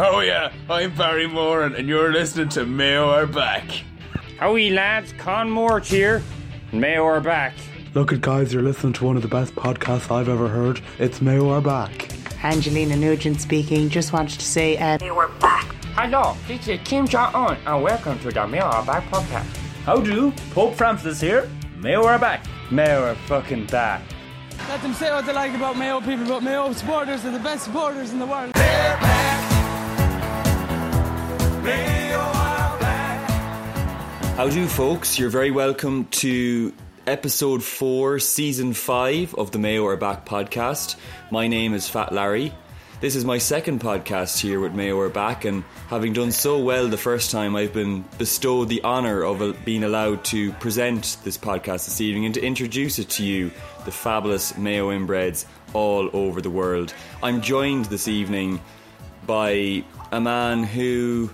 Oh yeah, I'm Barry Moran and you're listening to Mayo are back. Howie lads, Con Moore here. Mayo are back. Look at guys, you're listening to one of the best podcasts I've ever heard. It's Mayo are back. Angelina Nugent speaking. Just wanted to say, uh, They were back. Hello, this is Kim Jong Un, and welcome to the Mayo are back podcast. How do? Pope Francis here. Mayo are back. Mayo are fucking back. Let them say what they like about Mayo people, but Mayo supporters are the best supporters in the world. How do, folks? You're very welcome to episode four, season five of the Mayo Are Back podcast. My name is Fat Larry. This is my second podcast here with Mayo Are Back, and having done so well the first time, I've been bestowed the honour of uh, being allowed to present this podcast this evening and to introduce it to you, the fabulous Mayo inbreds all over the world. I'm joined this evening by a man who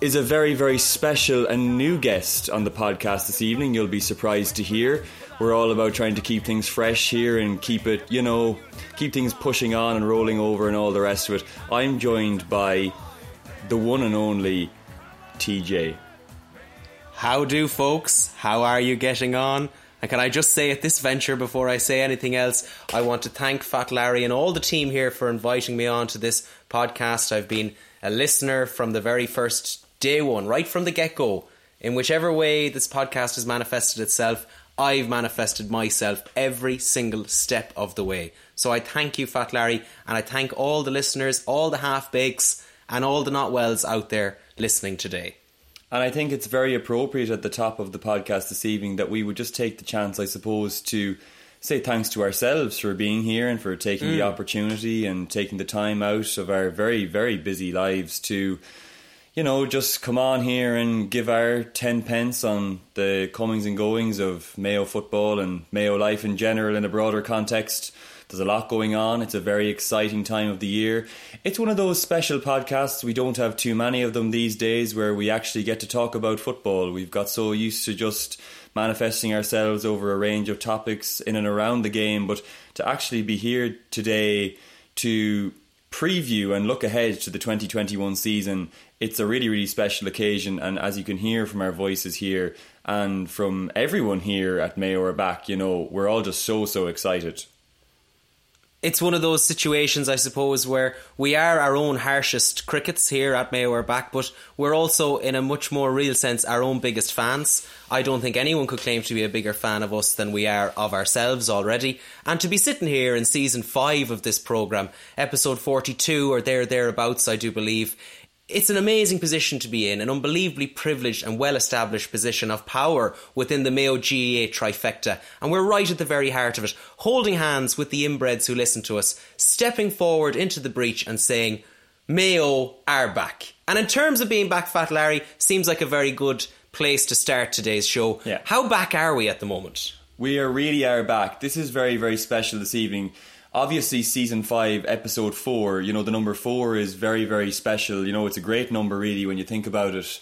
is a very, very special and new guest on the podcast this evening. You'll be surprised to hear. We're all about trying to keep things fresh here and keep it, you know, keep things pushing on and rolling over and all the rest of it. I'm joined by the one and only TJ. How do, folks? How are you getting on? And can I just say at this venture, before I say anything else, I want to thank Fat Larry and all the team here for inviting me on to this podcast. I've been a listener from the very first day one, right from the get go. In whichever way this podcast has manifested itself, I've manifested myself every single step of the way. So I thank you, Fat Larry, and I thank all the listeners, all the half bakes, and all the not wells out there listening today. And I think it's very appropriate at the top of the podcast this evening that we would just take the chance, I suppose, to say thanks to ourselves for being here and for taking the mm. opportunity and taking the time out of our very, very busy lives to, you know, just come on here and give our 10 pence on the comings and goings of Mayo football and Mayo life in general in a broader context. There's a lot going on. It's a very exciting time of the year. It's one of those special podcasts. We don't have too many of them these days where we actually get to talk about football. We've got so used to just manifesting ourselves over a range of topics in and around the game, but to actually be here today to preview and look ahead to the 2021 season, it's a really, really special occasion. And as you can hear from our voices here and from everyone here at Mayo are back, you know, we're all just so, so excited. it's one of those situations, I suppose, where we are our own harshest crickets here at Mayo back, but we're also, in a much more real sense, our own biggest fans. I don't think anyone could claim to be a bigger fan of us than we are of ourselves already. And to be sitting here in season five of this programme, episode 42 or there, thereabouts, I do believe, it's an amazing position to be in, an unbelievably privileged and well established position of power within the Mayo GAA trifecta. And we're right at the very heart of it, holding hands with the inbreds who listen to us, stepping forward into the breach and saying, Mayo are back. And in terms of being back, Fat Larry, seems like a very good place to start today's show. Yeah. How back are we at the moment? We are really are back. This is very, very special this evening. Obviously, season five, episode four, you know, the number four is very, very special. You know, it's a great number, really, when you think about it.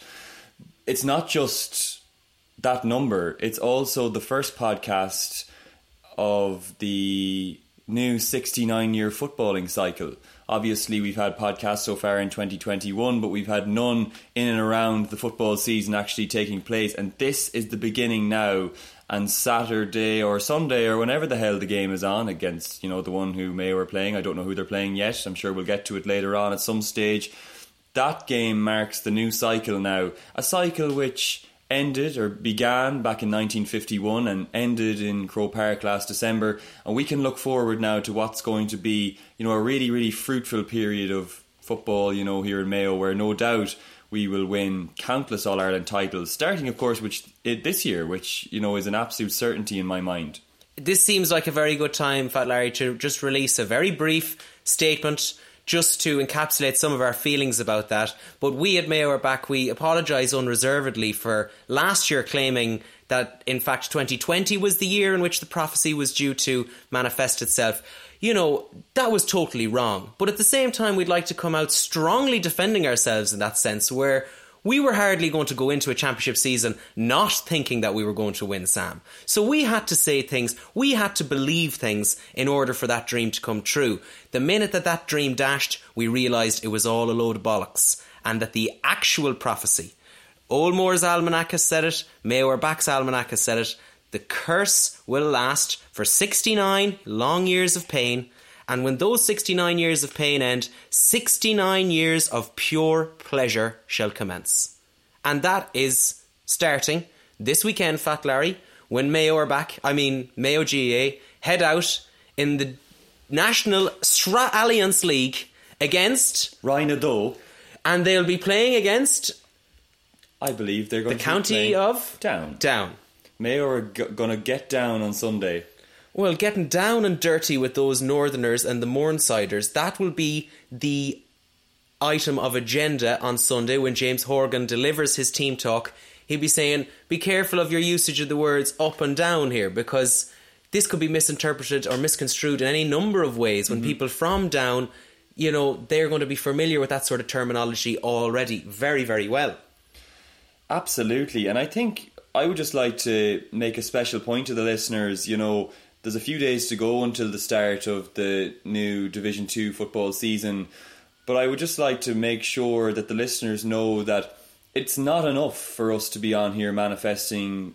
It's not just that number, it's also the first podcast of the new 69 year footballing cycle. Obviously, we've had podcasts so far in 2021, but we've had none in and around the football season actually taking place. And this is the beginning now. And Saturday or Sunday or whenever the hell the game is on against, you know, the one who Mayo are playing. I don't know who they're playing yet. I'm sure we'll get to it later on at some stage. That game marks the new cycle now. A cycle which ended or began back in 1951 and ended in Croke Park last December. And we can look forward now to what's going to be, you know, a really, really fruitful period of football, you know, here in Mayo, where no doubt we will win countless All Ireland titles, starting, of course, which this year, which, you know, is an absolute certainty in my mind. this seems like a very good time, Fat Larry, to just release a very brief statement just to encapsulate some of our feelings about that. But we at Mayo are back. We apologise unreservedly for last year claiming that, in fact, 2020 was the year in which the prophecy was due to manifest itself. You know, that was totally wrong. But at the same time, we'd like to come out strongly defending ourselves in that sense, where we were hardly going to go into a championship season not thinking that we were going to win, Sam. So we had to say things, we had to believe things in order for that dream to come true. The minute that that dream dashed, we realised it was all a load of bollocks and that the actual prophecy, Old Moore's Almanac has said it, Mayo are Back's Almanac has said it, the curse will last for 69 long years of pain. And when those 69 years of pain end, 69 years of pure pleasure shall commence. And that is starting this weekend, Fat Larry, when Mayo are back, I mean, Mayo GAA, head out in the National Stra Allianz League against Rhinado, and they'll be playing against I believe they're going the to be county of down. Down. Mayo are g- going to get down on Sunday. Well, getting down and dirty with those Northerners and the Mornsiders, that will be the item of agenda on Sunday when James Horan delivers his team talk. He'll be saying, Be careful of your usage of the words up and down here because this could be misinterpreted or misconstrued in any number of ways when mm-hmm. people from down, you know, they're going to be familiar with that sort of terminology already very, very well. Absolutely. And I think I would just like to make a special point to the listeners. You know, there's a few days to go until the start of the new Division 2 football season. But I would just like to make sure that the listeners know that it's not enough for us to be on here manifesting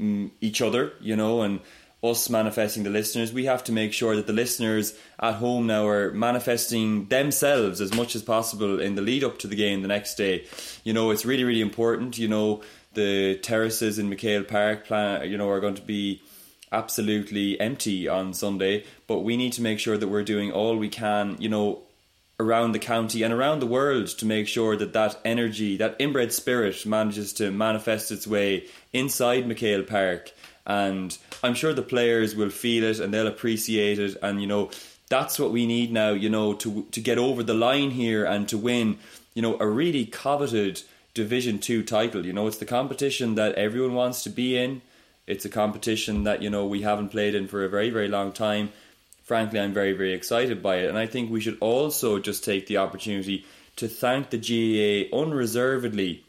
mm, each other, you know, and us manifesting the listeners. We have to make sure that the listeners at home now are manifesting themselves as much as possible in the lead up to the game the next day. You know, it's really, really important. You know, the terraces in McHale Park, plan, you know, are going to be absolutely empty on Sunday, but we need to make sure that we're doing all we can, you know, around the county and around the world to make sure that that energy, that inbred spirit manages to manifest its way inside McHale Park. And I'm sure the players will feel it and they'll appreciate it. And, you know, that's what we need now, you know, to, to get over the line here and to win, you know, a really coveted Division 2 title. You know, it's the competition that everyone wants to be in. It's a competition that, you know, we haven't played in for a very, very long time frankly, I'm very, very excited by it. And I think we should also just take the opportunity to thank the GAA unreservedly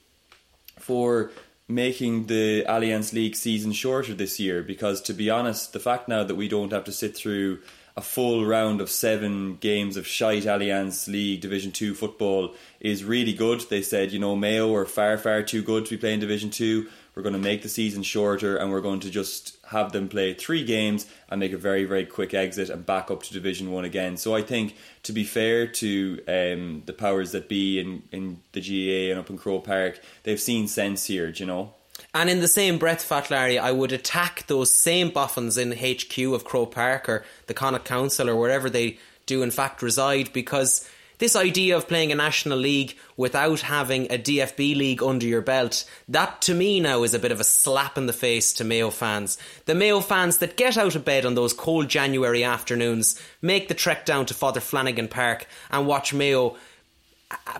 for making the Allianz League season shorter this year. Because to be honest, the fact now that we don't have to sit through a full round of seven games of shite Allianz League Division 2 football is really good. They said, you know, Mayo are far, far too good to be playing Division 2. We're going to make the season shorter and we're going to just have them play three games and make a very, very quick exit and back up to Division 1 again. So I think, to be fair to um, the powers that be in, in the GAA and up in Croke Park, they've seen sense here, do you know? And in the same breath, Fat Larry, I would attack those same boffins in HQ of Croke Park or the Connacht Council or wherever they do in fact reside because this idea of playing a national league without having a DFB league under your belt, that to me now is a bit of a slap in the face to Mayo fans. The Mayo fans that get out of bed on those cold January afternoons, make the trek down to Father Flanagan Park and watch Mayo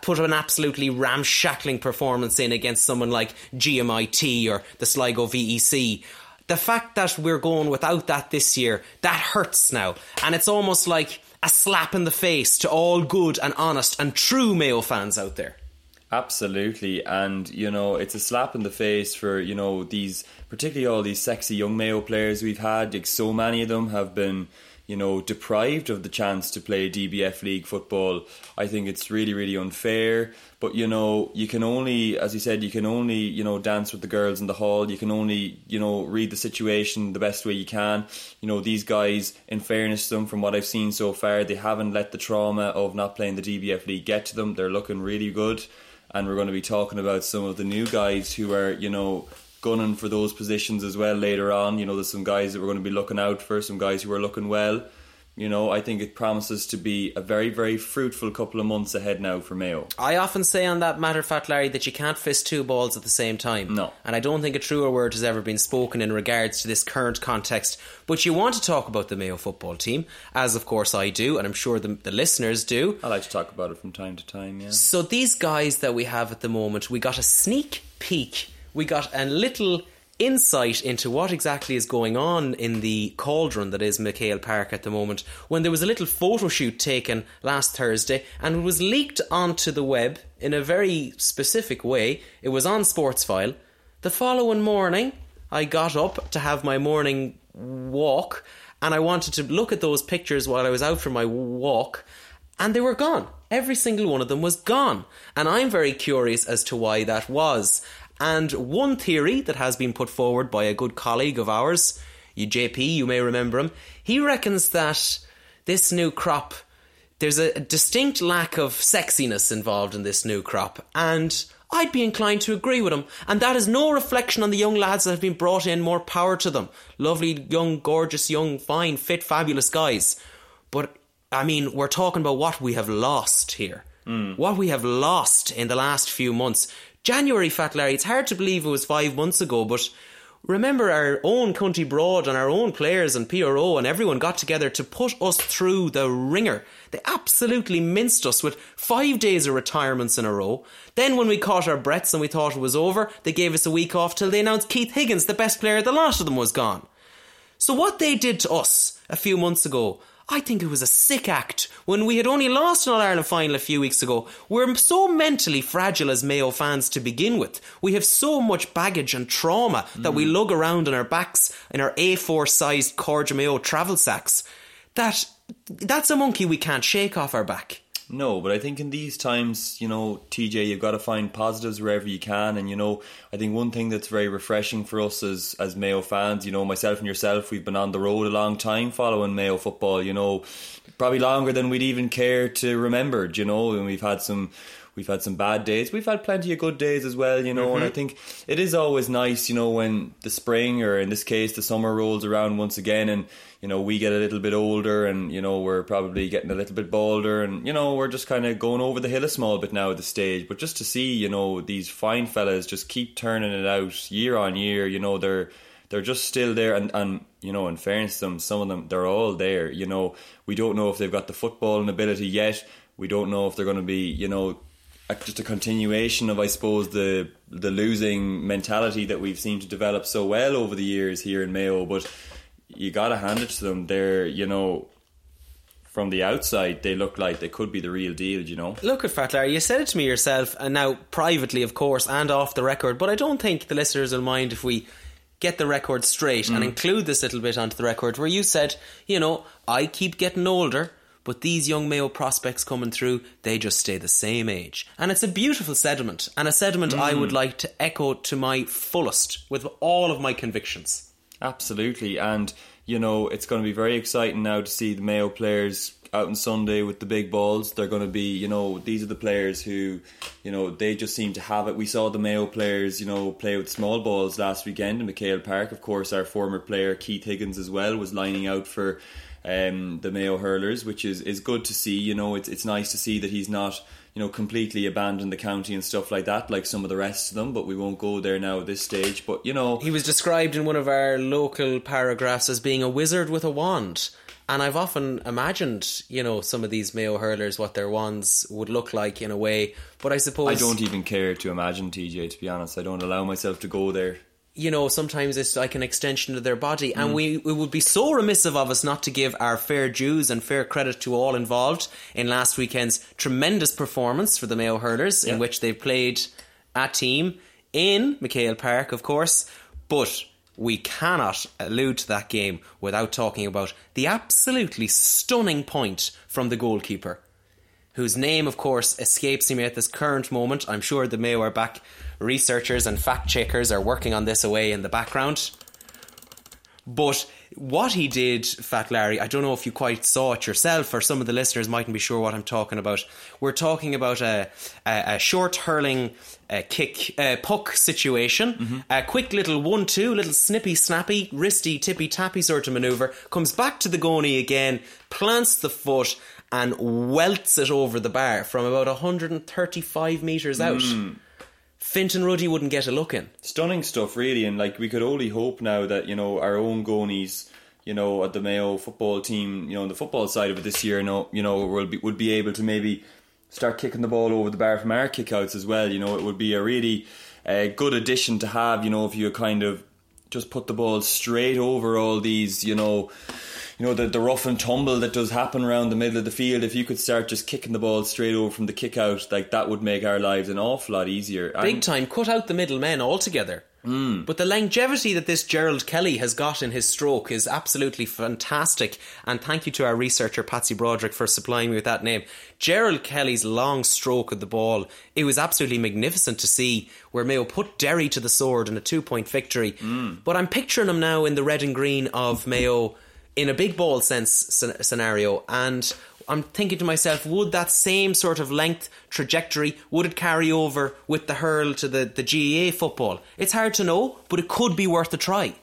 put an absolutely ramshackling performance in against someone like GMIT or the Sligo VEC. The fact that we're going without that this year, that hurts now. And it's almost like a slap in the face to all good and honest and true Mayo fans out there. Absolutely, and you know it's a slap in the face for you know these, particularly all these sexy young Mayo players we've had. Like so many of them have been, you know, deprived of the chance to play DBF league football. I think it's really, really unfair. But you know, you can only, as you said, you can only you know dance with the girls in the hall. You can only you know read the situation the best way you can. You know, these guys, in fairness to them, from what I've seen so far, they haven't let the trauma of not playing the DBF league get to them. They're looking really good and we're going to be talking about some of the new guys who are, you know, gunning for those positions as well later on. You know, there's some guys that we're going to be looking out for, some guys who are looking well. You know, I think it promises to be a very, very fruitful couple of months ahead now for Mayo. I often say on that matter, Fat Larry, that you can't fist two balls at the same time. No. And I don't think a truer word has ever been spoken in regards to this current context. But you want to talk about the Mayo football team, as of course I do, and I'm sure the, the listeners do. I like to talk about it from time to time, yeah. So these guys that we have at the moment, we got a sneak peek. We got a little insight into what exactly is going on in the cauldron that is McHale Park at the moment when there was a little photo shoot taken last Thursday and it was leaked onto the web in a very specific way. It was on Sportsfile. The following morning, I got up to have my morning walk and I wanted to look at those pictures while I was out for my walk and they were gone. Every single one of them was gone. And I'm very curious as to why that was. And one theory that has been put forward by a good colleague of ours, you JP, you may remember him, he reckons that this new crop, there's a distinct lack of sexiness involved in this new crop. And I'd be inclined to agree with him. And that is no reflection on the young lads that have been brought in, more power to them. Lovely, young, gorgeous, young, fine, fit, fabulous guys. But I mean, we're talking about what we have lost here. Mm. What we have lost in the last few months. January, Fat Larry, it's hard to believe it was five months ago, but remember our own County Broad and our own players and PRO and everyone got together to put us through the ringer. They absolutely minced us with five days of retirements in a row. Then, when we caught our breaths and we thought it was over, they gave us a week off till they announced Keith Higgins, the best player, the lot of them was gone. So, what they did to us a few months ago I think it was a sick act when we had only lost an All Ireland final a few weeks ago. We're so mentally fragile as Mayo fans to begin with. We have so much baggage and trauma mm. that we mm. lug around on our backs in our A4 sized Corja Mayo travel sacks. That that's a monkey we can't shake off our back. No, but I think in these times, you know, TJ, you've got to find positives wherever you can. And, you know, I think one thing that's very refreshing for us as, as Mayo fans, you know, myself and yourself, we've been on the road a long time following Mayo football, you know, probably longer than we'd even care to remember, you know, and we've had some we've had some bad days. We've had plenty of good days as well, you know. Mm-hmm. And I mm-hmm. think it is always nice, you know, when the spring or in this case the summer rolls around once again, and you know, we get a little bit older and, you know, we're probably getting a little bit bolder and, you know, we're just kind of going over the hill a small bit now at the stage. But just to see, you know, these fine fellas just keep turning it out year on year, you know, they're, they're just still there and, and you know in fairness to them some of them they're all there you know we don't know if they've got the footballing ability yet we don't know if they're going to be you know a, just a continuation of I suppose the the losing mentality that we've seen to develop so well over the years here in Mayo but you got to hand it to them. They're, you know, from the outside, they look like they could be the real deal, you know. Look at Fat Larry, you said it to me yourself, and now privately, of course, and off the record, but I don't think the listeners will mind if we get the record straight mm. and include this little bit onto the record where you said, you know, I keep getting older. But these young Mayo prospects coming through, they just stay the same age. And it's a beautiful sediment, and a sediment mm. I would like to echo to my fullest with all of my convictions. Absolutely, and you know it's going to be very exciting now to see the Mayo players out on Sunday with the big balls. They're going to be, you know, these are the players who, you know, they just seem to have it. We saw the Mayo players, you know, play with small balls last weekend in McHale Park. Of course, our former player Keith Higgins as well was lining out for um, the Mayo hurlers, which is, is good to see. You know, it's it's nice to see that he's not you know, completely abandoned the county and stuff like that, like some of the rest of them, but we won't go there now at this stage. But, you know. He was described in one of our local paragraphs as being a wizard with a wand. And I've often imagined, you know, some of these Mayo hurlers, what their wands would look like in a way. But I suppose. I don't even care to imagine, TJ, to be honest. I don't allow myself to go there you know, sometimes it's like an extension of their body. And mm. we, it would be so remissive of us not to give our fair dues and fair credit to all involved in last weekend's tremendous performance for the Mayo Hurlers, yeah. in which they played a team in McHale Park, of course. But we cannot allude to that game without talking about the absolutely stunning point from the goalkeeper, whose name, of course, escapes me at this current moment. I'm sure the Mayo are back researchers and fact checkers are working on this away in the background. But what he did, Fat Larry, I don't know if you quite saw it yourself, or some of the listeners mightn't be sure what I'm talking about. We're talking about a, a, a short hurling a kick a puck situation, mm-hmm. a quick little one-two, little snippy, snappy, wristy, tippy, tappy sort of maneuver. Comes back to the goalie again, plants the foot, and welts it over the bar from about 135 meters out. Mm. Fintan Ruddy wouldn't get a look in. Stunning stuff, really, and like we could only hope now that you know our own Gonies, you know, at the Mayo football team, you know, on the football side of it this year, you know, you know, will be would be able to maybe start kicking the ball over the bar from our kickouts as well. You know, it would be a really uh, good addition to have. You know, if you kind of just put the ball straight over all these, you know, you know the the rough and tumble that does happen around the middle of the field. If you could start just kicking the ball straight over from the kick out, like that would make our lives an awful lot easier. Big And- time. Cut out the middle men altogether. Mm. But the longevity that this Gerald Kelly has got in his stroke is absolutely fantastic. And thank you to our researcher Patsy Broderick for supplying me with that name. Gerald Kelly's long stroke of the ball, it was absolutely magnificent to see where Mayo put Derry to the sword in a two point victory. But I'm picturing him now in the red and green of Mayo in a big ball sense scenario and I'm thinking to myself, would that same sort of length trajectory would it carry over with the hurl to the, the GAA football? It's hard to know, but it could be worth a try.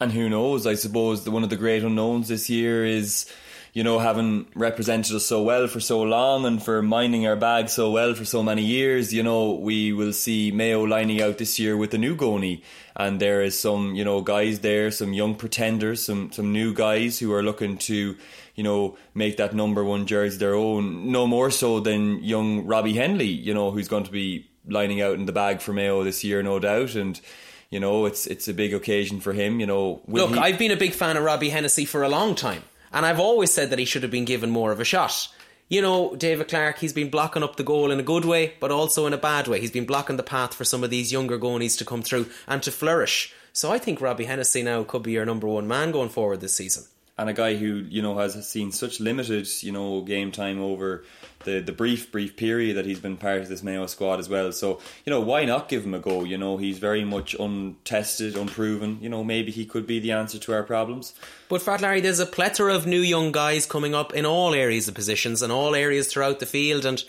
And who knows? I suppose one of the great unknowns this year is, you know, having represented us so well for so long and for minding our bag so well for so many years. You know, we will see Mayo lining out this year with a new Goni, and there is some, you know, guys there, some young pretenders, some some new guys who are looking to, you know, make that number one jersey their own. No more so than young Robbie Hennelly, you know, who's going to be lining out in the bag for Mayo this year, no doubt, and. You know, it's it's a big occasion for him. You know, Look, he- I've been a big fan of Robbie Hennelly for a long time, and I've always said that he should have been given more of a shot. You know, David Clarke, he's been blocking up the goal in a good way, but also in a bad way. He's been blocking the path for some of these younger gonies to come through and to flourish. So I think Robbie Hennelly now could be your number one man going forward this season. And a guy who you know has seen such limited you know game time over the the brief brief period that he's been part of this Mayo squad as well. So you know why not give him a go? You know he's very much untested, unproven. You know maybe he could be the answer to our problems. But Fat Larry, there's a plethora of new young guys coming up in all areas of positions and all areas throughout the field and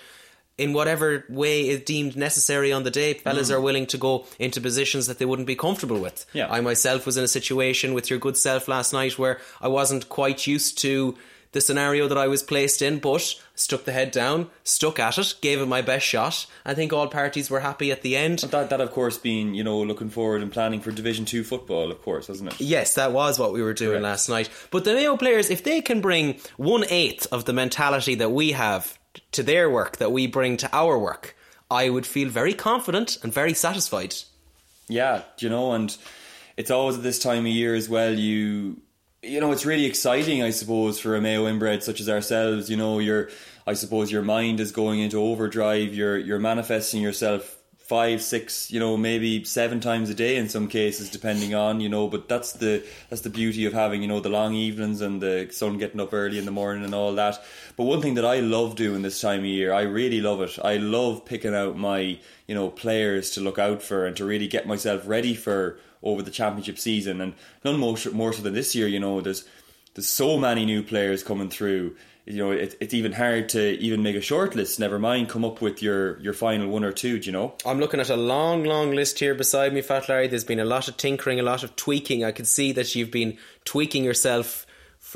in whatever way is deemed necessary on the day, fellas mm. are willing to go into positions that they wouldn't be comfortable with. Yeah. I myself was in a situation with your good self last night where I wasn't quite used to the scenario that I was placed in, but stuck the head down, stuck at it, gave it my best shot. I think all parties were happy at the end. That that of course being you know looking forward and planning for Division Two football, of course, wasn't it? Yes, that was what we were doing Correct. last night. But the Mayo players, if they can bring one eighth of the mentality that we have to their work, that we bring to our work, I would feel very confident and very satisfied. Yeah, you know, and it's always at this time of year as well. You, you know, it's really exciting, I suppose, for a Mayo inbred such as ourselves. You know, your, I suppose, your mind is going into overdrive. You're you're manifesting yourself five, six, you know, maybe seven times a day in some cases, depending on, you know. But that's the that's the beauty of having, you know, the long evenings and the sun getting up early in the morning and all that. But one thing that I love doing this time of year, I really love it. I love picking out my, you know, players to look out for and to really get myself ready for over the championship season. And none more more so than this year, you know. There's there's so many new players coming through. You know, it, it's even hard to even make a short list. Never mind, come up with your your final one or two. Do you know? I'm looking at a long, long list here beside me, Fat Larry. There's been a lot of tinkering, a lot of tweaking. I can see that you've been tweaking yourself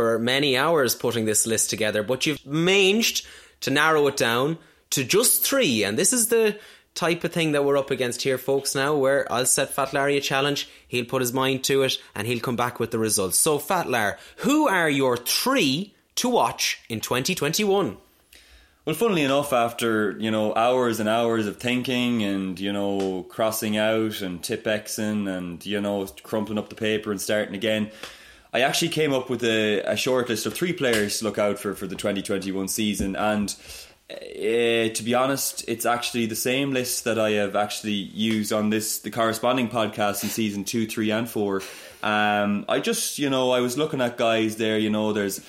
for many hours putting this list together, but you've managed to narrow it down to just three. And this is the type of thing that we're up against here, folks, now, where I'll set Fat Larry a challenge, he'll put his mind to it, and he'll come back with the results. So, Fat Larry, who are your three to watch in 2021? Well, funnily enough, after you know hours and hours of thinking and you know crossing out and tip xing and you know crumpling up the paper and starting again, I actually came up with a, a short list of three players to look out for for the 2021 season. And uh, to be honest, it's actually the same list that I have actually used on this the corresponding podcast in season two, three, and four. Um, I just you know I was looking at guys there. You know, there's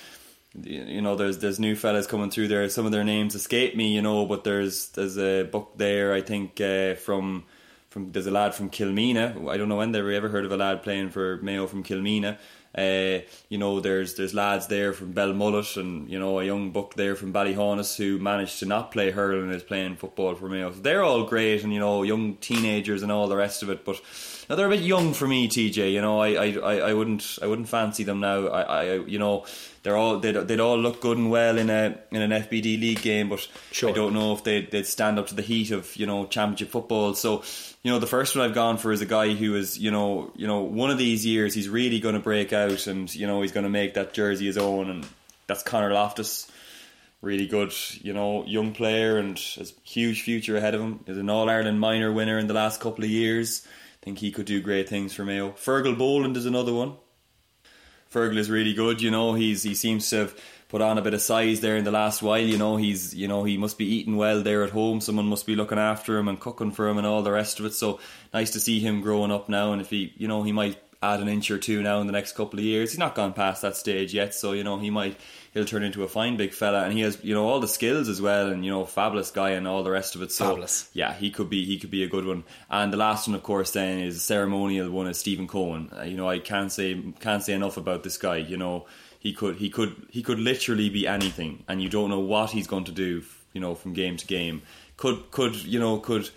you know there's there's new fellas coming through there some of their names escape me you know but there's there's a book there i think uh, from from there's a lad from Kilmeena i don't know when they ever heard of a lad playing for mayo from Kilmeena uh, you know there's there's lads there from Belmullet and you know a young buck there from Ballyhaunis who managed to not play hurling and is playing football for Mayo so they're all great and you know young teenagers and all the rest of it but now they're a bit young for me TJ you know I I, I, I wouldn't I wouldn't fancy them now. I, I you know they're all they'd, they'd all look good and well in a in an FBD league game, but Sure. I don't know if they'd, they'd stand up to the heat of you know championship football. So you know the first one I've gone for is a guy who is you know you know one of these years he's really going to break out and you know he's going to make that jersey his own, and that's Conor Loftus. Really good, you know, young player and has huge future ahead of him. Is an All Ireland minor winner in the last couple of years. I think he could do great things for Mayo. Fergal Boland is another one. Fergal is really good. You know, he's he seems to have put on a bit of size there in the last while. You know, he's you know he must be eating well there at home. Someone must be looking after him and cooking for him and all the rest of it. So nice to see him growing up now. And if he, you know, he might add an inch or two now in the next couple of years. He's not gone past that stage yet, so you know he might he'll turn into a fine big fella, and he has you know all the skills as well, and you know fabulous guy and all the rest of it. So Fabulous. yeah, he could be he could be a good one. And the last one, of course, then is a ceremonial one is Stephen Coen. Uh, you know I can't say can't say enough about this guy. You know he could he could he could literally be anything, and you don't know what he's going to do. You know from game to game, could could you know could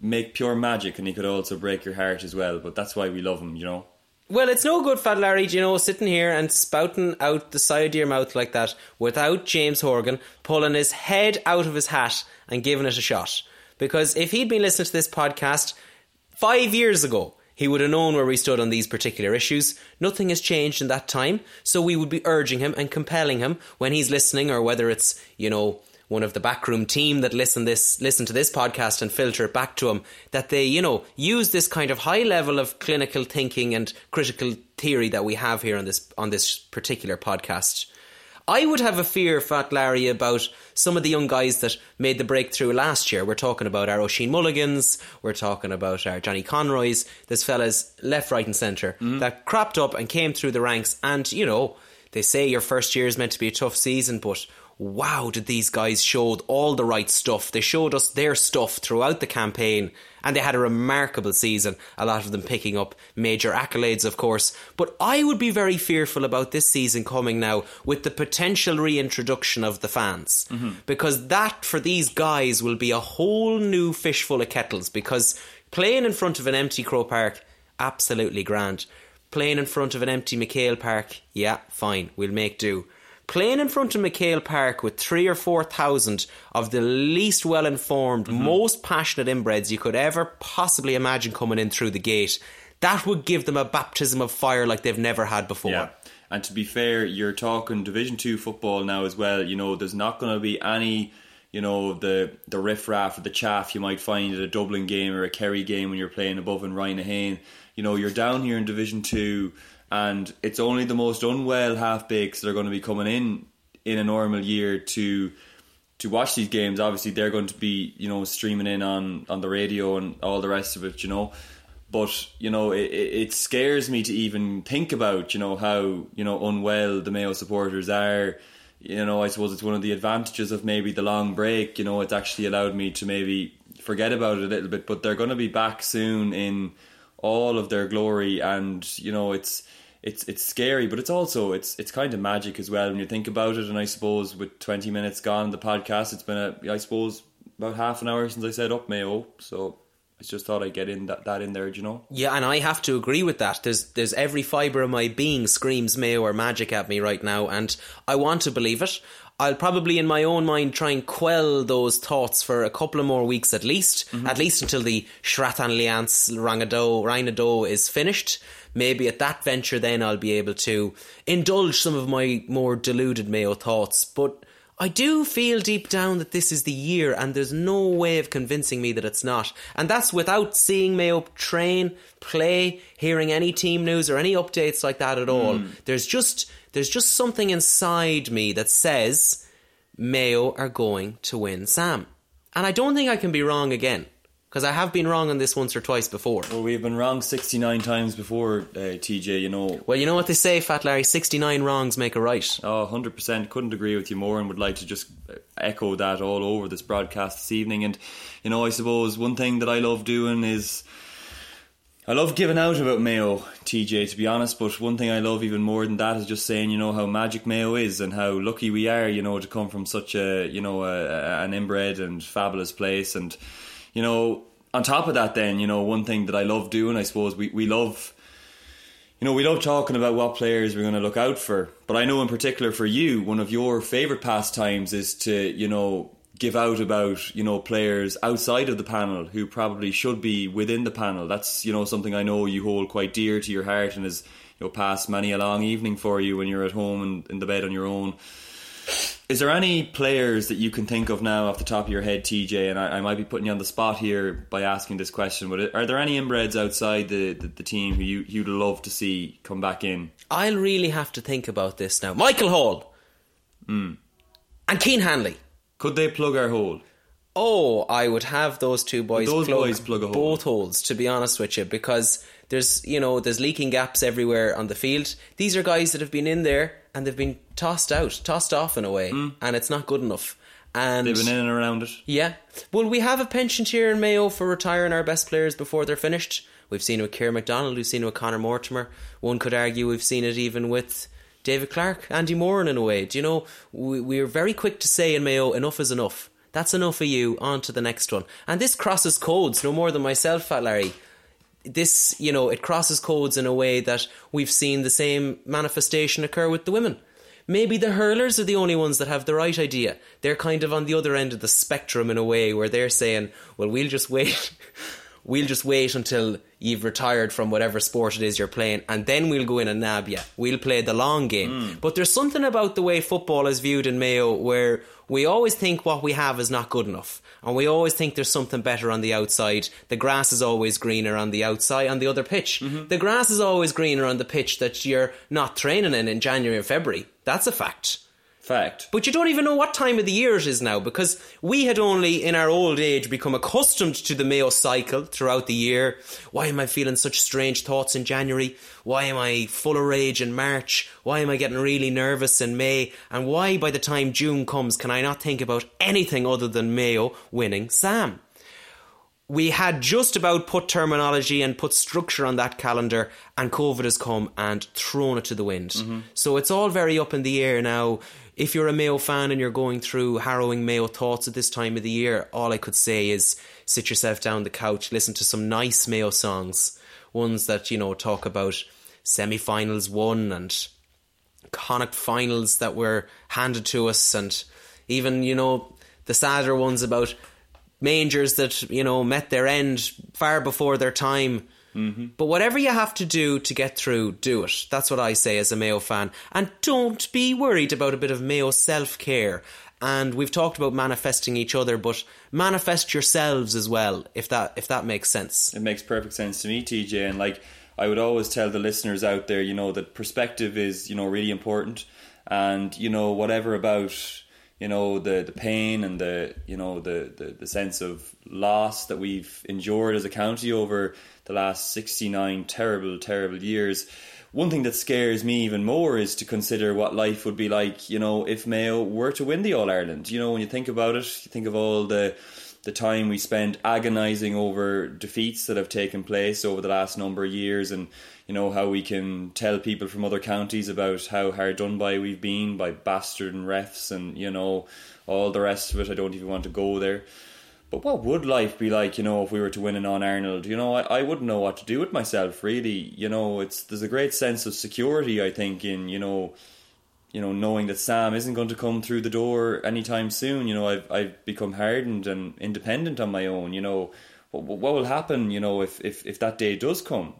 make pure magic, and he could also break your heart as well. But that's why we love him. You know. Well, it's no good, Fat Larry, you know, sitting here and spouting out the side of your mouth like that without James Horan pulling his head out of his hat and giving it a shot. Because if he'd been listening to this podcast five years ago, he would have known where we stood on these particular issues. Nothing has changed in that time, so we would be urging him and compelling him when he's listening, or whether it's, you know, one of the backroom team that listen this listen to this podcast and filter it back to them that they you know use this kind of high level of clinical thinking and critical theory that we have here on this on this particular podcast I would have a fear, Fat Larry, about some of the young guys that made the breakthrough last year. We're talking about our Oisín Mulligans, we're talking about our Johnny Conroys, there's fellas left, right, and centre mm-hmm. that cropped up and came through the ranks. And, you know, they say your first year is meant to be a tough season, but wow, did these guys showed all the right stuff. They showed us their stuff throughout the campaign, and they had a remarkable season. A lot of them picking up major accolades, of course. But I would be very fearful about this season coming now with the potential reintroduction of the fans, mm-hmm. because that for these guys will be a whole new fish full of kettles. Because playing in front of an empty Croke Park, absolutely grand. Playing in front of an empty McHale Park, yeah, fine, we'll make do playing in front of McHale Park with three or four thousand of the least well informed, mm-hmm. most passionate inbreds you could ever possibly imagine coming in through the gate, that would give them a baptism of fire like they've never had before. Yeah. And to be fair, you're talking Division Two football now as well. You know, there's not going to be any, you know, the the riffraff or the chaff you might find at a Dublin game or a Kerry game when you're playing above in Rhinahane. You know, you're down here in Division Two, and it's only the most unwell half bakes that are going to be coming in in a normal year to to watch these games. Obviously, they're going to be you know streaming in on on the radio and all the rest of it. You know. But you know, it, it scares me to even think about you know how you know unwell the Mayo supporters are. You know, I suppose it's one of the advantages of maybe the long break. You know, it's actually allowed me to maybe forget about it a little bit. But they're going to be back soon in all of their glory, and you know, it's it's it's scary, but it's also it's it's kind of magic as well when you think about it. And I suppose with twenty minutes gone the podcast, it's been a I suppose about half an hour since I said up Mayo, so. I just thought I'd get in that, that in there, you know? Yeah, and I have to agree with that. There's there's every fibre of my being screams Mayo or magic at me right now, and I want to believe it. I'll probably in my own mind try and quell those thoughts for a couple of more weeks at least, mhm. at least until the Shratan Liance Rangado Rhinado is finished. Maybe at that venture then I'll be able to indulge some of my more deluded Mayo thoughts. But I do feel deep down that this is the year, and there's no way of convincing me that it's not. And that's without seeing Mayo train, play, hearing any team news or any updates like that at all. Hmm. There's just there's just something inside me that says Mayo are going to win Sam. And I don't think I can be wrong again. Because I have been wrong on this once or twice before. Well, we've been wrong 69 times before, uh, TJ, you know. Well, you know what they say, Fat Larry 69 wrongs make a right. Oh, 100%. Couldn't agree with you more and would like to just echo that all over this broadcast this evening. And, you know, I suppose one thing that I love doing is. I love giving out about Mayo, TJ, to be honest, but one thing I love even more than that is just saying, you know, how magic Mayo is and how lucky we are, you know, to come from such a, you know, a, an inbred and fabulous place. And, you know, on top of that, then, you know, one thing that I love doing, I suppose, we, we love you know, we love talking about what players we're going to look out for. But I know in particular for you, one of your favourite pastimes is to, you know, give out about, you know, players outside of the panel who probably should be within the panel. That's, you know, something I know you hold quite dear to your heart and has, you know, passed many a long evening for you when you're at home and in the bed on your own. Is there any players that you can think of now off the top of your head, TJ? And I, I might be putting you on the spot here by asking this question, but are there any inbreds outside the, the, the team who you, you'd love to see come back in? I'll really have to think about this now. Michael Hall. Hmm. And Keen Hanley. Could they plug our hole? Oh, I would have those two boys, Those plug boys plug a hole. both holes. To be honest with you, because there's you know there's leaking gaps everywhere on the field. These are guys that have been in there and they've been tossed out, tossed off in a way, hmm. and it's not good enough. And They've been in and around it. yeah, well, we have a penchant here in Mayo for retiring our best players before they're finished. We've seen it with Keir McDonald, we've seen it with Conor Mortimer. One could argue we've seen it even with David Clarke, Andy Moran in a way. Do you know, we, we're very quick to say in Mayo, enough is enough. That's enough of you, on to the next one. And this crosses codes, no more than myself, Fat Larry. This, you know, it crosses codes in a way that we've seen the same manifestation occur with the women. Maybe the hurlers are the only ones that have the right idea. They're kind of on the other end of the spectrum in a way where they're saying, well, we'll just wait. we'll just wait until you've retired from whatever sport it is you're playing and then we'll go in and nab you. We'll play the long game. Hmm. But there's something about the way football is viewed in Mayo where we always think what we have is not good enough. And we always think there's something better on the outside. The grass is always greener on the outside, on the other pitch. Mm-hmm. The grass is always greener on the pitch that you're not training in in January or February. That's a fact. Fact. But you don't even know what time of the year it is now because we had only in our old age become accustomed to the Mayo cycle throughout the year. Why am I feeling such strange thoughts in January? Why am I full of rage in March? Why am I getting really nervous in May? And why by the time June comes can I not think about anything other than Mayo winning Sam? We had just about put terminology and put structure on that calendar, and COVID has come and thrown it to the wind. Mm-hmm. So it's all very up in the air now. If you're a Mayo fan and you're going through harrowing Mayo thoughts at this time of the year, all I could say is sit yourself down the couch, listen to some nice Mayo songs, ones that you know talk about semi-finals won and Connacht finals that were handed to us, and even you know the sadder ones about mangers that you know met their end far before their time. Mm-hmm. But whatever you have to do to get through, do it. That's what I say as a Mayo fan. And don't be worried about a bit of Mayo self care. And we've talked about manifesting each other, but manifest yourselves as well, if that if that makes sense. It makes perfect sense to me, TJ. And like I would always tell the listeners out there, you know, that perspective is, you know, really important. And, you know, whatever about, you know, the, the pain and the, you know, the, the, the sense of loss that we've endured as a county over the last 69 terrible, terrible years. One thing that scares me even more is to consider what life would be like, you know, if Mayo were to win the All Ireland. You know, when you think about it, you think of all the the time we spent agonizing over defeats that have taken place over the last number of years and you know how we can tell people from other counties about how hard done by we've been by bastard and refs and you know all the rest of it I don't even want to go there but what would life be like you know if we were to win an on Arnold you know I, I wouldn't know what to do with myself really you know it's there's a great sense of security I think in you know you know, knowing that Sam isn't going to come through the door anytime soon. You know, I've I've become hardened and independent on my own. You know, what what will happen? You know, if if if that day does come.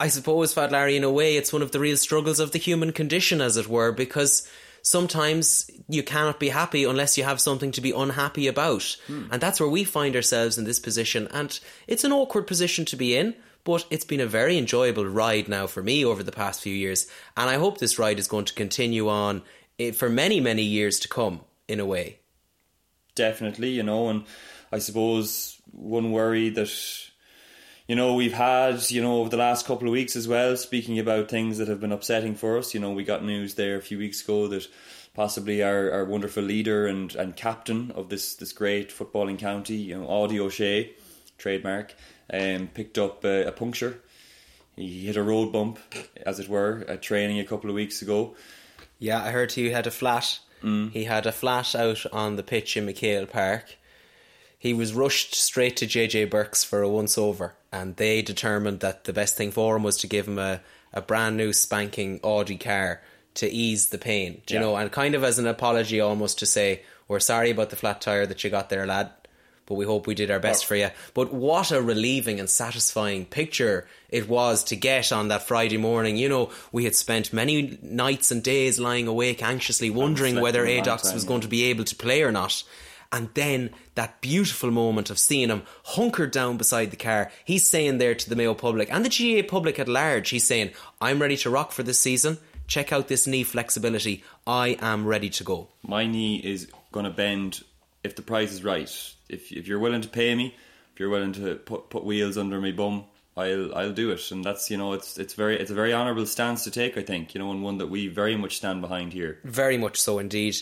I suppose, Fat Larry, in a way, it's one of the real struggles of the human condition, as it were, because sometimes you cannot be happy unless you have something to be unhappy about. And that's where we find ourselves in this position. And it's an awkward position to be in, but it's been a very enjoyable ride now for me over the past few years. And I hope this ride is going to continue on eh, for many, many years to come, in a way. definitely, you know, and I suppose one worry that you know we've had, you know, over the last couple of weeks as well, speaking about things that have been upsetting for us. You know, we got news there a few weeks ago that possibly our, our wonderful leader and, and captain of this this great footballing county, you know, Audie O'Shea, trademark, um, picked up a, a puncture. He hit a road bump, as it were, at training a couple of weeks ago. Yeah, I heard he had a flat. He had a flat out on the pitch in McHale Park. He was rushed straight to JJ Burke's for a once over, and they determined that the best thing for him was to give him a, a brand new spanking Audi car to ease the pain. You Yeah. know, and kind of as an apology almost to say, We're sorry about the flat tire that you got there, lad. but we hope we did our best for you. But what a relieving and satisfying picture it was to get on that Friday morning. You know, we had spent many nights and days lying awake anxiously wondering whether Adox was yeah. going to be able to play or not. And then that beautiful moment of seeing him hunkered down beside the car. He's saying there to the Mayo public and the GAA public at large, he's saying, I'm ready to rock for this season. Check out this knee flexibility. I am ready to go. my knee is going to bend if the price is right. If if you're willing to pay me, if you're willing to put put wheels under my bum, I'll I'll do it. And that's you know it's it's very it's a very honourable stance to take. I think you know, and one that we very much stand behind here. Very much so indeed.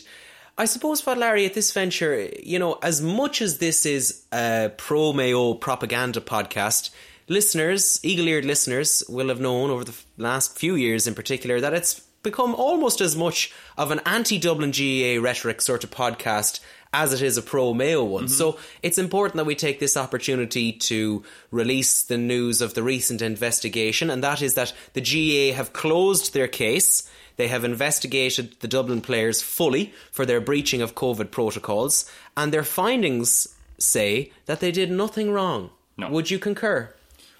I suppose, Fat Larry, at this venture, you know, as much as this is a pro Mayo propaganda podcast, listeners, eagle eared listeners, will have known over the last few years in particular that it's become almost as much of an anti Dublin GAA rhetoric sort of podcast as it is a pro Mayo one. Mm-hmm. So it's important that we take this opportunity to release the news of the recent investigation, and that is that the GAA have closed their case. They have investigated the Dublin players fully for their breaching of COVID protocols, and their findings say that they did nothing wrong. No. Would you concur?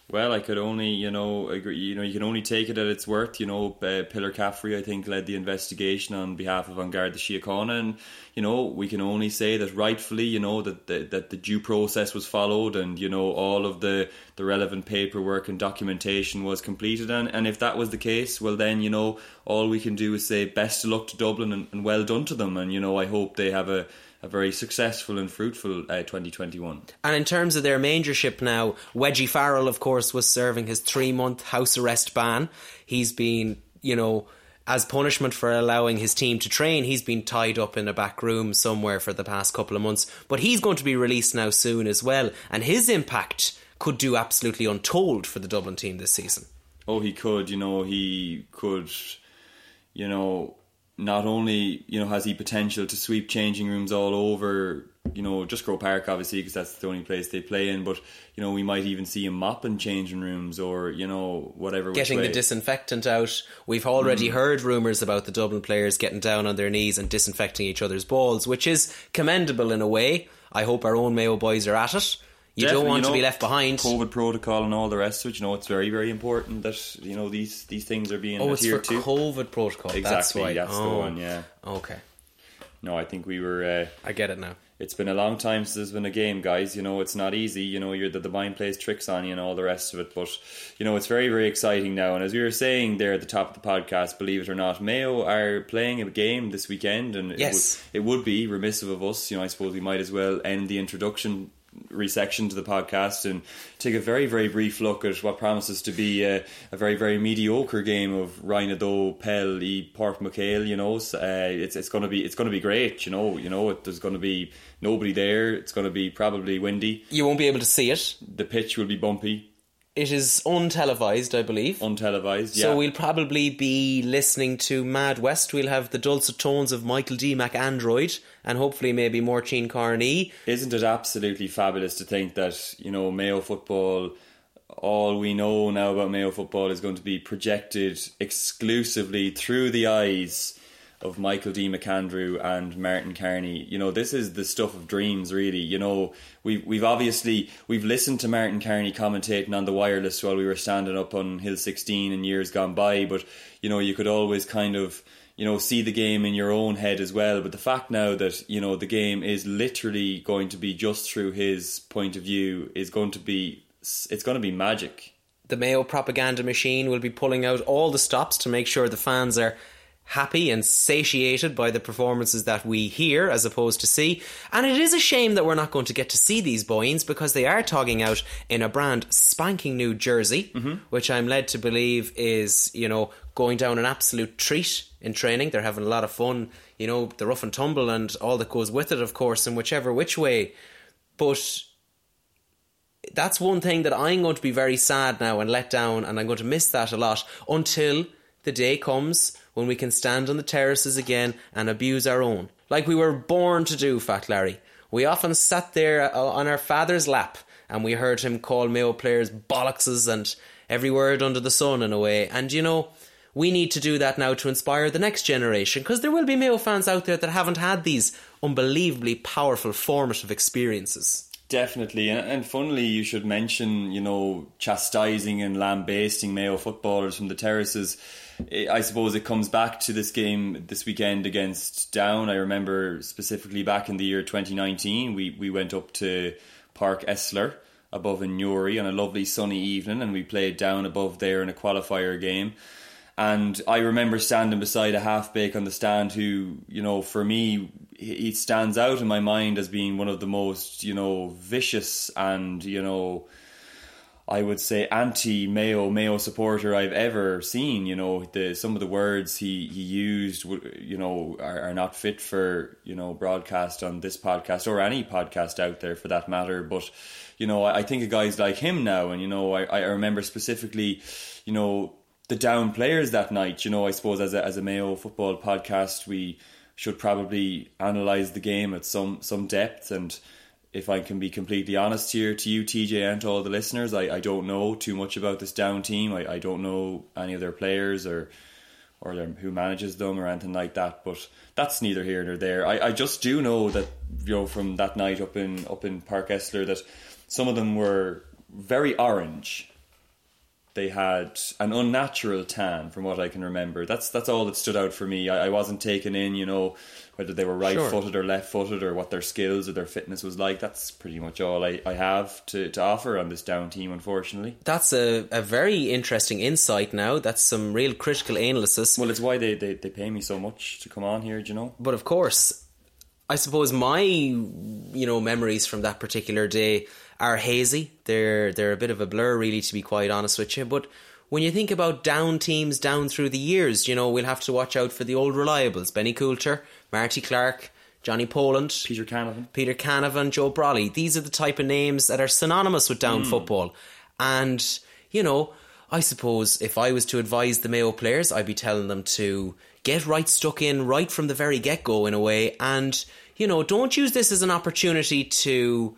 Well, I could only, you know, agree, you know, you can only take it at its worth. You know, uh, Pillar Caffrey, I think, led the investigation on behalf of An Garda Síochána, and you know, we can only say that rightfully, you know, that the, that the due process was followed, and you know, all of the the relevant paperwork and documentation was completed, and and if that was the case, well, then you know, all we can do is say best of luck to Dublin and, and well done to them, and you know, I hope they have a a very successful and fruitful uh, 2021. And in terms of their mangership now, Wedgie Farrell, of course, was serving his three month house arrest ban. He's been, you know, as punishment for allowing his team to train, he's been tied up in a back room somewhere for the past couple of months. But he's going to be released now soon as well. And his impact could do absolutely untold for the Dublin team this season. oh, he could, you know, he could, you know, not only, you know, has he potential to sweep changing rooms all over, you know, just Croke Park, obviously, because that's the only place they play in, but, you know, we might even see him mopping changing rooms or, you know, whatever. Getting the disinfectant out. We've already mm. heard rumours about the Dublin players getting down on their knees and disinfecting each other's balls, which is commendable in a way. I hope our own Mayo boys are at it. You don't want you to be know, left behind. COVID protocol and all the rest of it, you know, it's very, very important that, you know, these, these things are being Oh, it's for adhered to. COVID protocol. that's Exactly, why. that's the one. yeah. Okay, No, I think we were. Uh, I get it now. it's been a long time since there's been a game, guys. You know, it's not easy. You know, you're the, the mind plays tricks on you and all the rest of it. But you know, it's very, very exciting now. And as we were saying there at the top of the podcast, believe it or not, Mayo are playing a game this weekend, and Yes. it, would, it would be remissive of us. You know, I suppose we might as well end the introduction resection to the podcast and take a very very brief look at what promises to be a, a very very mediocre game of Rhinado Pell e Port McHale you know So, uh, it's it's going to be it's going to be great you know you know it, there's going to be nobody there it's going to be probably windy You won't be able to see it. the pitch will be bumpy It is untelevised, I believe. untelevised yeah So we'll probably be listening to Mid West. We'll have the dulcet tones of Michael D. McAndrew and hopefully maybe Martin Carney. isn't it absolutely fabulous to think that you know Mayo football all we know now about Mayo football is going to be projected exclusively through the eyes of Michael D. McAndrew and Martin Carney. You know, this is the stuff of dreams, really. You know, we've we've obviously we've listened to Martin Carney commentating on the wireless while we were standing up on Hill 16 in years gone by, but you know, you could always kind of you know see the game in your own head as well. But the fact now that you know the game is literally going to be just through his point of view is going to be it's going to be magic. The Mayo propaganda machine will be pulling out all the stops to make sure the fans are happy and satiated by the performances that we hear as opposed to see. And it is a shame that we're not going to get to see these boys because they are togging out in a brand spanking new jersey, which I'm led to believe is, you know, going down an absolute treat in training. They're having a lot of fun, you know, the rough and tumble and all that goes with it, of course, in whichever which way. But that's one thing that I'm going to be very sad now and let down, and I'm going to miss that a lot until the day comes when we can stand on the terraces again and abuse our own. Like we were born to do, Fat Larry. We often sat there uh, on our father's lap and we heard him call Mayo players bollockses and every word under the sun in a way. And you know, we need to do that now to inspire the next generation because there will be Mayo fans out there that haven't had these unbelievably powerful formative experiences. Definitely, and, funnily, you should mention, you know, chastising and lambasting Mayo footballers from the terraces. I suppose it comes back to this game this weekend against Down. I remember specifically back in the year 2019, we, we went up to Páirc Esler above in Newry on a lovely sunny evening, and we played down above there in a qualifier game. And I remember standing beside a halfback on the stand who, you know, for me, he stands out in my mind as being one of the most, you know, vicious and, you know, I would say anti Mayo Mayo supporter I've ever seen. You know, the some of the words he he used, you know, are, are not fit for you know broadcast on this podcast or any podcast out there for that matter. But you know, I, I think of guys like him now, and you know, I, I remember specifically, you know, the down players that night. You know, I suppose as a as a Mayo football podcast, we should probably analyze the game at some some depth and if I can be completely honest here to you, TJ, and to all the listeners, I, I don't know too much about this down team. I, I don't know any of their players or or their, who manages them or anything like that. But that's neither here nor there. I, I just do know that you know from that night up in up in Páirc Esler that some of them were very orange. They had an unnatural tan, from what I can remember. That's that's all that stood out for me. I, I wasn't taken in, you know, whether they were right footed or left footed or what their skills or their fitness was like. That's pretty much all I, I have to, to offer on this down team, unfortunately. That's a, a very interesting insight now. That's some real critical analysis. Well, it's why they, they, they pay me so much to come on here, do you know? But of course, I suppose my you know memories from that particular day are hazy. They're they're a bit of a blur, really, to be quite honest with you. But when you think about down teams down through the years, you know we'll have to watch out for the old reliables: Benny Coulter, Marty Clarke, Johnny Poland, Peter Canavan. Peter Canavan, Joe Brawley. These are the type of names that are synonymous with down hmm. football. And, you know, I suppose if I was to advise the Mayo players, I'd be telling them to get right stuck in right from the very get go, in a way. And, you know, don't use this as an opportunity to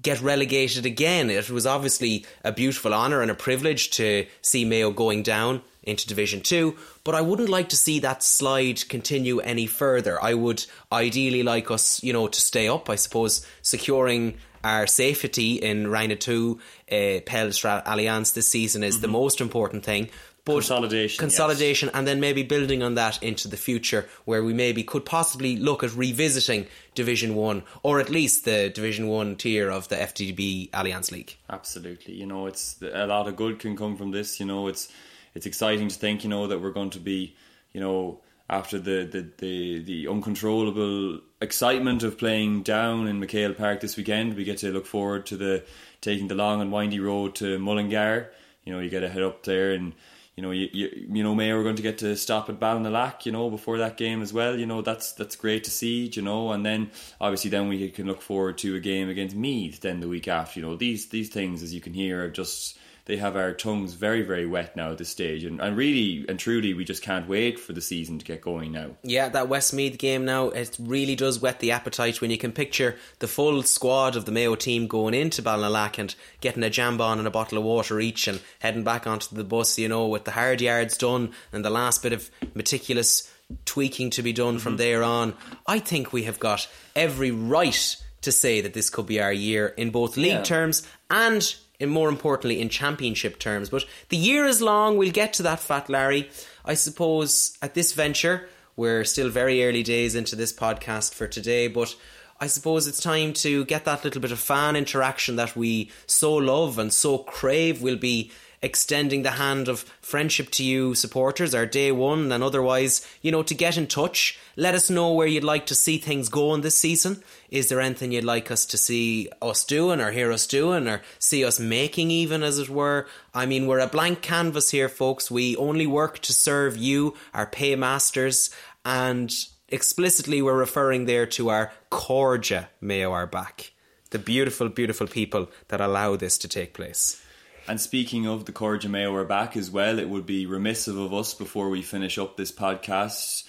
get relegated again. It was obviously a beautiful honour and a privilege to see Mayo going down into Division 2, but I wouldn't like to see that slide continue any further. I would ideally like us, you know, to stay up, I suppose, securing our safety in Reina 2, uh, Pelstra Alliance this season is the most important thing. But Consolidation, consolidation, and then maybe building on that into the future, where we maybe could possibly look at revisiting Division One, or at least the Division One tier of the FTB Allianz League. Absolutely. You know, it's a lot of good can come from this. You know, it's it's exciting to think, you know, that we're going to be, you know, after the the, the, the uncontrollable excitement of playing down in McHale Park this weekend, we get to look forward to the taking the long and windy road to Mullingar. You know, you get to head up there and you know, you, you, you know, Mayo are going to get to stop at Ballinalack, you know, before that game as well. You know, that's that's great to see, you know, and then obviously then we can look forward to a game against Meath then the week after. You know, these these things, as you can hear, are just they have our tongues very very wet now at this stage, and, and really and truly we just can't wait for the season to get going now. Yeah, that Westmeath game now, it really does whet the appetite when you can picture the full squad of the Mayo team going into Ballinalack and getting a jambon and a bottle of water each and heading back onto the bus, you know, with the hard yards done and the last bit of meticulous tweaking to be done from mm-hmm. there on. I think we have got every right to say that this could be our year in both league Yeah. terms and in more importantly in championship terms. But the year is long, we'll get to that fat Larry. I suppose at this venture, we're still very early days into this podcast for today, but I suppose it's time to get that little bit of fan interaction that we so love and so crave. We'll be extending the hand of friendship to you supporters, our day one, and otherwise, you know, to get in touch. Let us know where you'd like to see things going this season. Is there anything you'd like us to see us doing, or hear us doing, or see us making, even as it were? I mean, we're a blank canvas here, folks. We only work to serve you, our paymasters, and explicitly we're referring there to our Corja Mayo are back. The beautiful, beautiful people that allow this to take place. And speaking of the Corja Mayo are back as well, it would be remissive of us before we finish up this podcast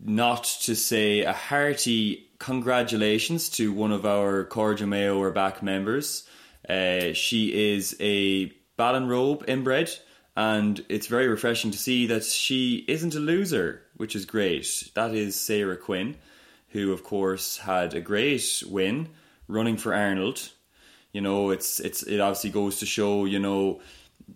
not to say a hearty congratulations to one of our Corja Mayo are back members. Uh, she is a Ballinrobe inbred, and it's very refreshing to see that she isn't a loser, which is great. That is Sarah Quinn, who, of course, had a great win running for Arnold you know, it's it's it obviously goes to show, you know,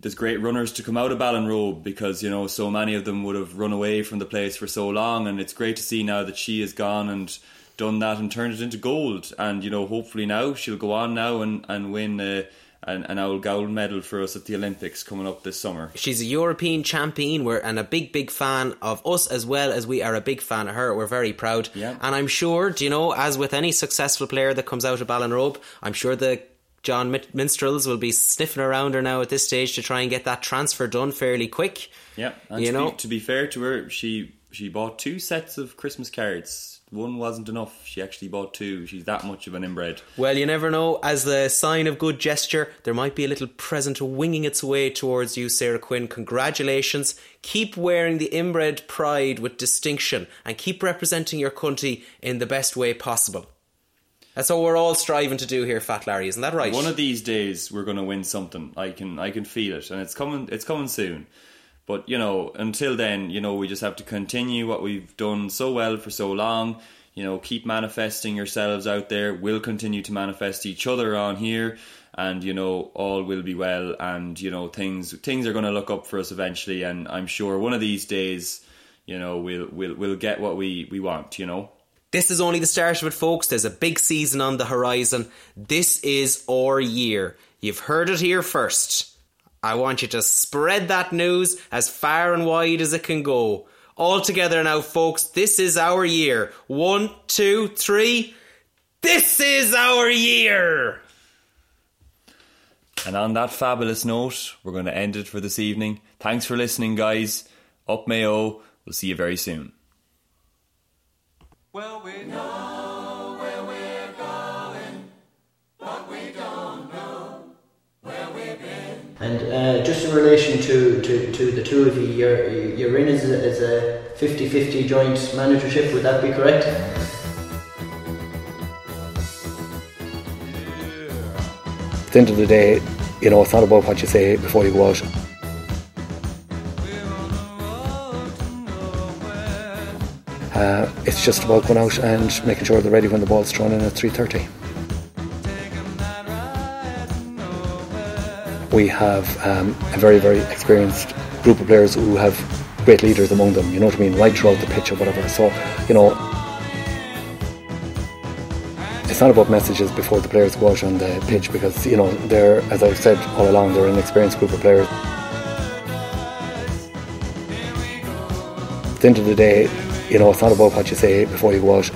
there's great runners to come out of Ballinrobe because you know so many of them would have run away from the place for so long, and it's great to see now that she has gone and done that and turned it into gold. And you know, hopefully now she'll go on now and and win. Uh, an, an old gold medal for us at the Olympics coming up this summer. She's a European champion, we're, and a big, big fan of us as well as we are a big fan of her. We're very proud. Yeah. And I'm sure, do you know, as with any successful player that comes out of Ballinrobe, I'm sure the John Minstrels will be sniffing around her now at this stage to try and get that transfer done fairly quick. Yeah, and you to, know, be, to be fair to her, she she bought two sets of Christmas cards. One wasn't enough. She actually bought two. She's that much of an inbred. Well, you never know. As a sign of good gesture, there might be a little present winging its way towards you, Sarah Quinn. Congratulations. Keep wearing the inbred pride with distinction and keep representing your country in the best way possible. That's what we're all striving to do here, Fat Larry. Isn't that right? One of these days, we're going to win something. I can I can feel it, and it's coming. It's coming soon. But you know, until then, you know, we just have to continue what we've done so well for so long. You know, keep manifesting yourselves out there. We'll continue to manifest each other on here, and you know, all will be well. And you know, things things are going to look up for us eventually. And I'm sure one of these days, you know, we'll we'll we'll get what we we want. You know. This is only the start of it, folks. There's a big season on the horizon. This is our year. You've heard it here first. I want you to spread that news as far and wide as it can go. All together now, folks. This is our year. One, two, three. This is our year! And on that fabulous note, we're going to end it for this evening. Thanks for listening, guys. Up Mayo. We'll see you very soon. Well, we know where we're going, but we don't know where we've been. And uh, just in relation to, to, to the two of you, you're, you're in as a, as a 50-50 joint managership, would that be correct? At the end of the day, you know, it's not about what you say before you go out. Uh, it's just about going out and making sure they're ready when the ball's thrown in at 3.30. We have um, a very, very experienced group of players who have great leaders among them, you know what I mean, right throughout the pitch or whatever. So, you know, it's not about messages before the players go out on the pitch because, you know, they're, as I've said all along, they're an experienced group of players. At the end of the day, you know, it's not about what you say before you go out.